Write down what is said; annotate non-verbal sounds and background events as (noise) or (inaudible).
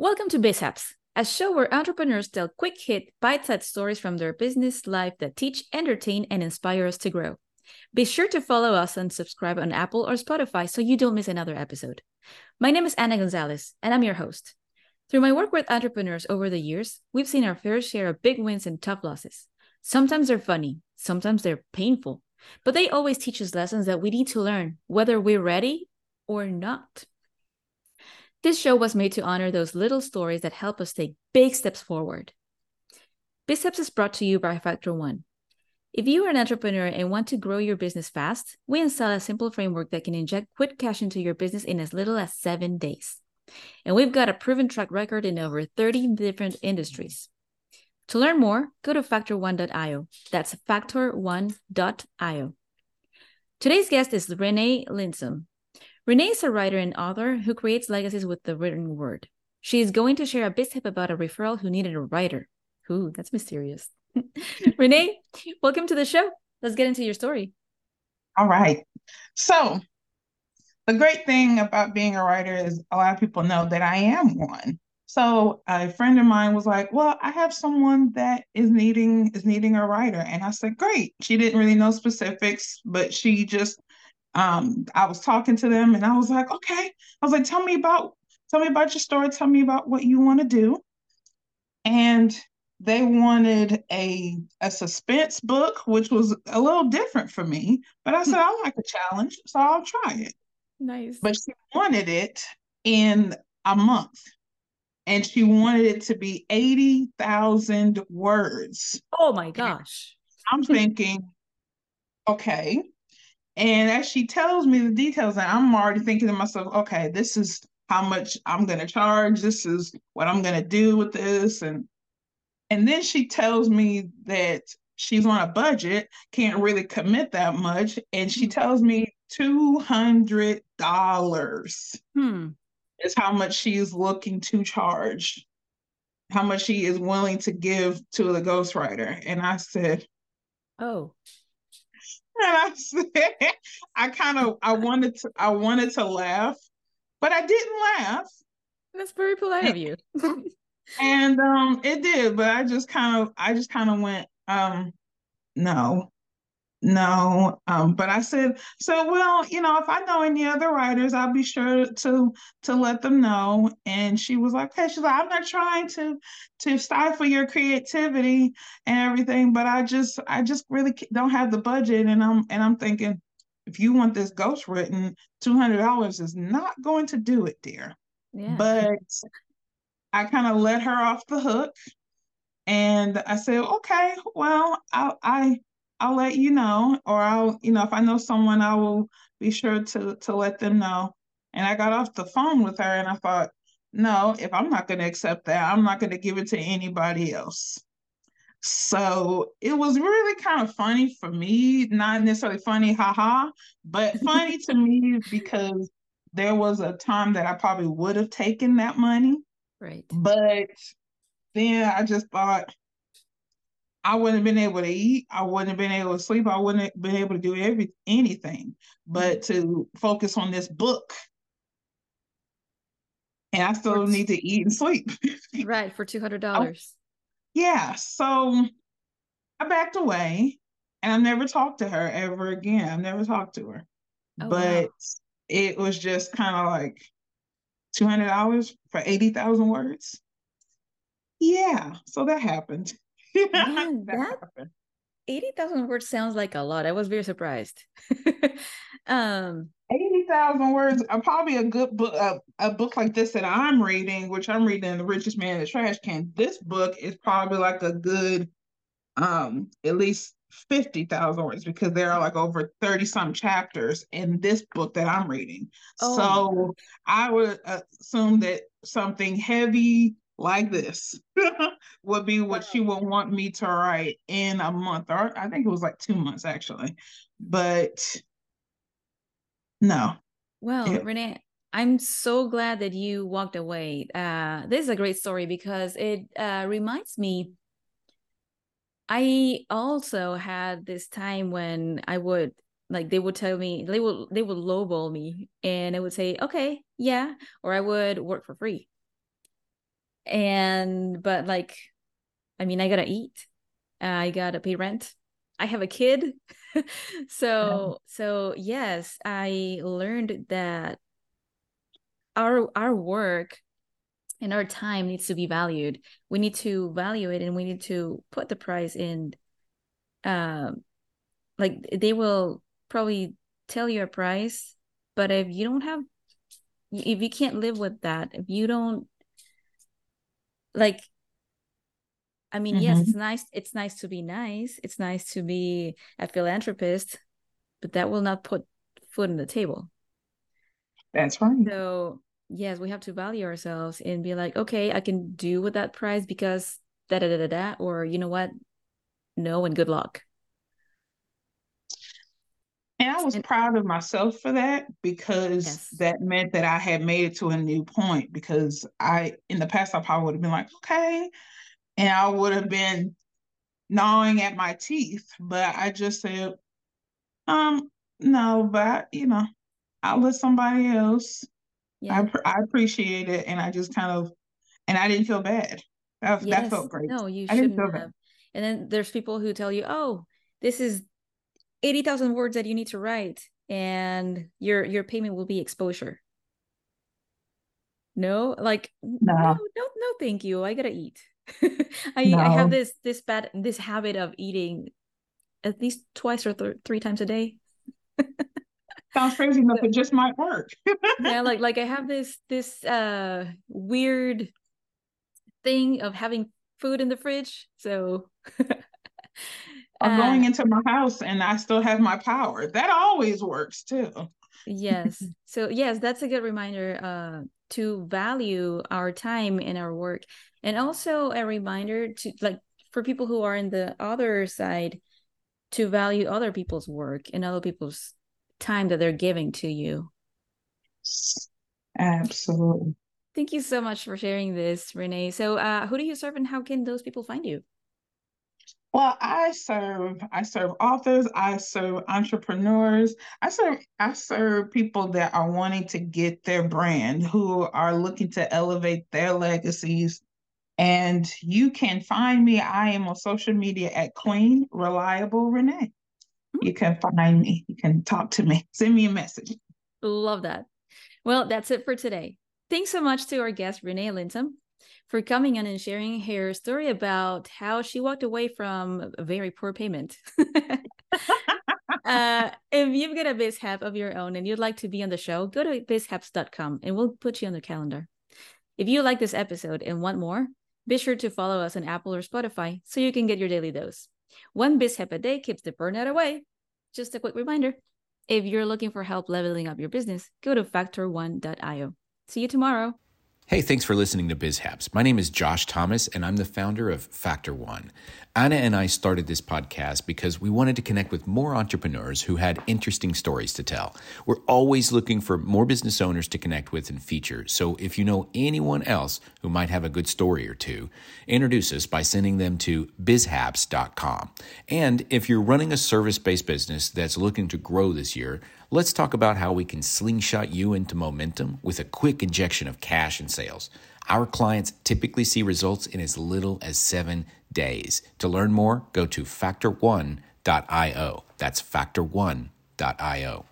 Welcome to BizHaps, a show where entrepreneurs tell quick hit, bite sized stories from their business life that teach, entertain, and inspire us to grow. Be sure to follow us and subscribe on Apple or Spotify so you don't miss another episode. My name is Anna Gonzalez, and I'm your host. Through my work with entrepreneurs over the years, we've seen our fair share of big wins and tough losses. Sometimes they're funny, sometimes they're painful, but they always teach us lessons that we need to learn, whether we're ready or not. This show was made to honor those little stories that help us take big steps forward. BizHaps is brought to you by Factor One. If you are an entrepreneur and want to grow your business fast, we install a simple framework that can inject quick cash into your business in as little as seven days. And we've got a proven track record in over 30 different industries. To learn more, go to factor1.io. That's factor1.io. Today's guest is Renea Linsom. Renea is a writer and author who creates legacies with the written word. She is going to share a BizHap about a referral who needed a writer. Ooh, that's mysterious. (laughs) Renea, welcome to the show. Let's get into your story. All right. So, the great thing about being a writer is a lot of people know that I am one. So a friend of mine was like, "Well, I have someone that is needing is needing a writer," and I said, "Great." She didn't really know specifics, but she just um, I was talking to them and I was like, okay. I was like, tell me about tell me about your story. Tell me about what you want to do. And they wanted a a suspense book, which was a little different for me. But I said, I like a challenge, so I'll try it. Nice. But she wanted it in a month. And she wanted it to be 80,000 words. Oh my gosh. I'm thinking, okay, and as she tells me the details, I'm already thinking to myself, okay, this is how much I'm going to charge. This is what I'm going to do with this. And and then she tells me that she's on a budget, can't really commit that much. And she hmm. tells me $200 hmm. is how much she is looking to charge, how much she is willing to give to the ghostwriter. And I said, Oh, and I said, I kind of I wanted to I wanted to laugh, but I didn't laugh. That's very polite of you. (laughs) and um it did, but I just kind of I just kind of went, um, no no um but i said so well you know if i know any other writers i'll be sure to to let them know. And she was like okay she's like i'm not trying to to stifle your creativity and everything but i just i just really don't have the budget. And i'm and i'm thinking if you want this ghost written $200 is not going to do it dear. Yeah. but i kind of let her off the hook. And i said okay well i i I'll let you know, or I'll, you know, if I know someone, I will be sure to to let them know. And I got off the phone with her and I thought, no, if I'm not going to accept that, I'm not going to give it to anybody else. So it was really kind of funny for me, not necessarily funny, haha, but funny to me (laughs) because there was a time that I probably would have taken that money. Right. But then I just thought, I wouldn't have been able to eat. I wouldn't have been able to sleep. I wouldn't have been able to do every anything but mm-hmm. to focus on this book. And I still for, need to eat and sleep. (laughs) right, for two hundred oh, dollars. Yeah. So I backed away and I never talked to her ever again. I never talked to her. Oh, but wow. it was just kind of like two hundred dollars for eighty thousand words. Yeah, so that happened. Man, (laughs) that, 80,000 words sounds like a lot. I was very surprised. (laughs) um 80,000 words are probably a good book uh, a book like this that I'm reading, which I'm reading The Richest Man in the Trash Can. This book is probably like a good um at least 50,000 words because there are like over 30 some chapters in this book that I'm reading. Oh. So I would assume that something heavy like this (laughs) would be what she would want me to write in a month or I think it was like two months actually. But no. Well, it, Renea, I'm so glad that you walked away. Uh, this is a great story because it uh, reminds me. I also had this time when I would like they would tell me they would they would lowball me and I would say okay yeah or I would work for free and but like i mean i gotta eat. I gotta pay rent. I have a kid. (laughs) So so yes i learned that our our work and our time needs to be valued. We need to value it and we need to put the price in um like they will probably tell you a price but if you don't have if you can't live with that if you don't like i mean mm-hmm. yes it's nice it's nice to be nice it's nice to be a philanthropist but that will not put food on the table. That's right so yes we have to value ourselves and be like okay i can do with that price because da da da da da or you know what? No and good luck and I was and, proud of myself for that because yes. that meant that I had made it to a new point. Because I, in the past, I probably would have been like, okay. And I would have been gnawing at my teeth. But I just said, um, no, but, you know, I'll let somebody else. Yeah. I, I appreciate it. And I just kind of, and I didn't feel bad. That, yes. that felt great. No, you shouldn't have. Bad. And then there's people who tell you, oh, this is 80,000 words that you need to write and your your payment will be exposure. No, like no, no, no, no thank you. I gotta eat. (laughs) I no. I have this this bad this habit of eating at least twice or th- three times a day. (laughs) Sounds crazy, but it just might work. (laughs) yeah, like like I have this this uh weird thing of having food in the fridge. So I'm going into my house and I still have my power. That always works too. yes. (laughs) So yes, that's a good reminder uh to value our time and our work. And also a reminder to like for people who are in the other side to value other people's work and other people's time that they're giving to you. Absolutely. Thank you so much for sharing this, Renea. So, uh, who do you serve and how can those people find you? Well, I serve I serve authors, I serve entrepreneurs, I serve I serve people that are wanting to get their brand, who are looking to elevate their legacies. And you can find me. I am on social media at Queen Reliable Renea. Mm-hmm. You can find me. You can talk to me. (laughs) Send me a message. Love that. Well, that's it for today. Thanks so much to our guest, Renea Linsom for coming on and sharing her story about how she walked away from a very poor payment. (laughs) uh, if you've got a BizHap of your own and you'd like to be on the show, go to bizhaps.com and we'll put you on the calendar. If you like this episode and want more, be sure to follow us on Apple or Spotify so you can get your daily dose. One BizHap a day keeps the burnout away. Just a quick reminder if you're looking for help leveling up your business, go to factor1.io. See you tomorrow. Hey, thanks for listening to BizHaps. My name is Josh Thomas, and I'm the founder of Factor One. Anna and I started this podcast because we wanted to connect with more entrepreneurs who had interesting stories to tell. We're always looking for more business owners to connect with and feature. So if you know anyone else who might have a good story or two, introduce us by sending them to bizhaps.com. And if you're running a service based business that's looking to grow this year, let's talk about how we can slingshot you into momentum with a quick injection of cash and sales. Our clients typically see results in as little as seven days. To learn more, go to factor1.io. That's factor1.io.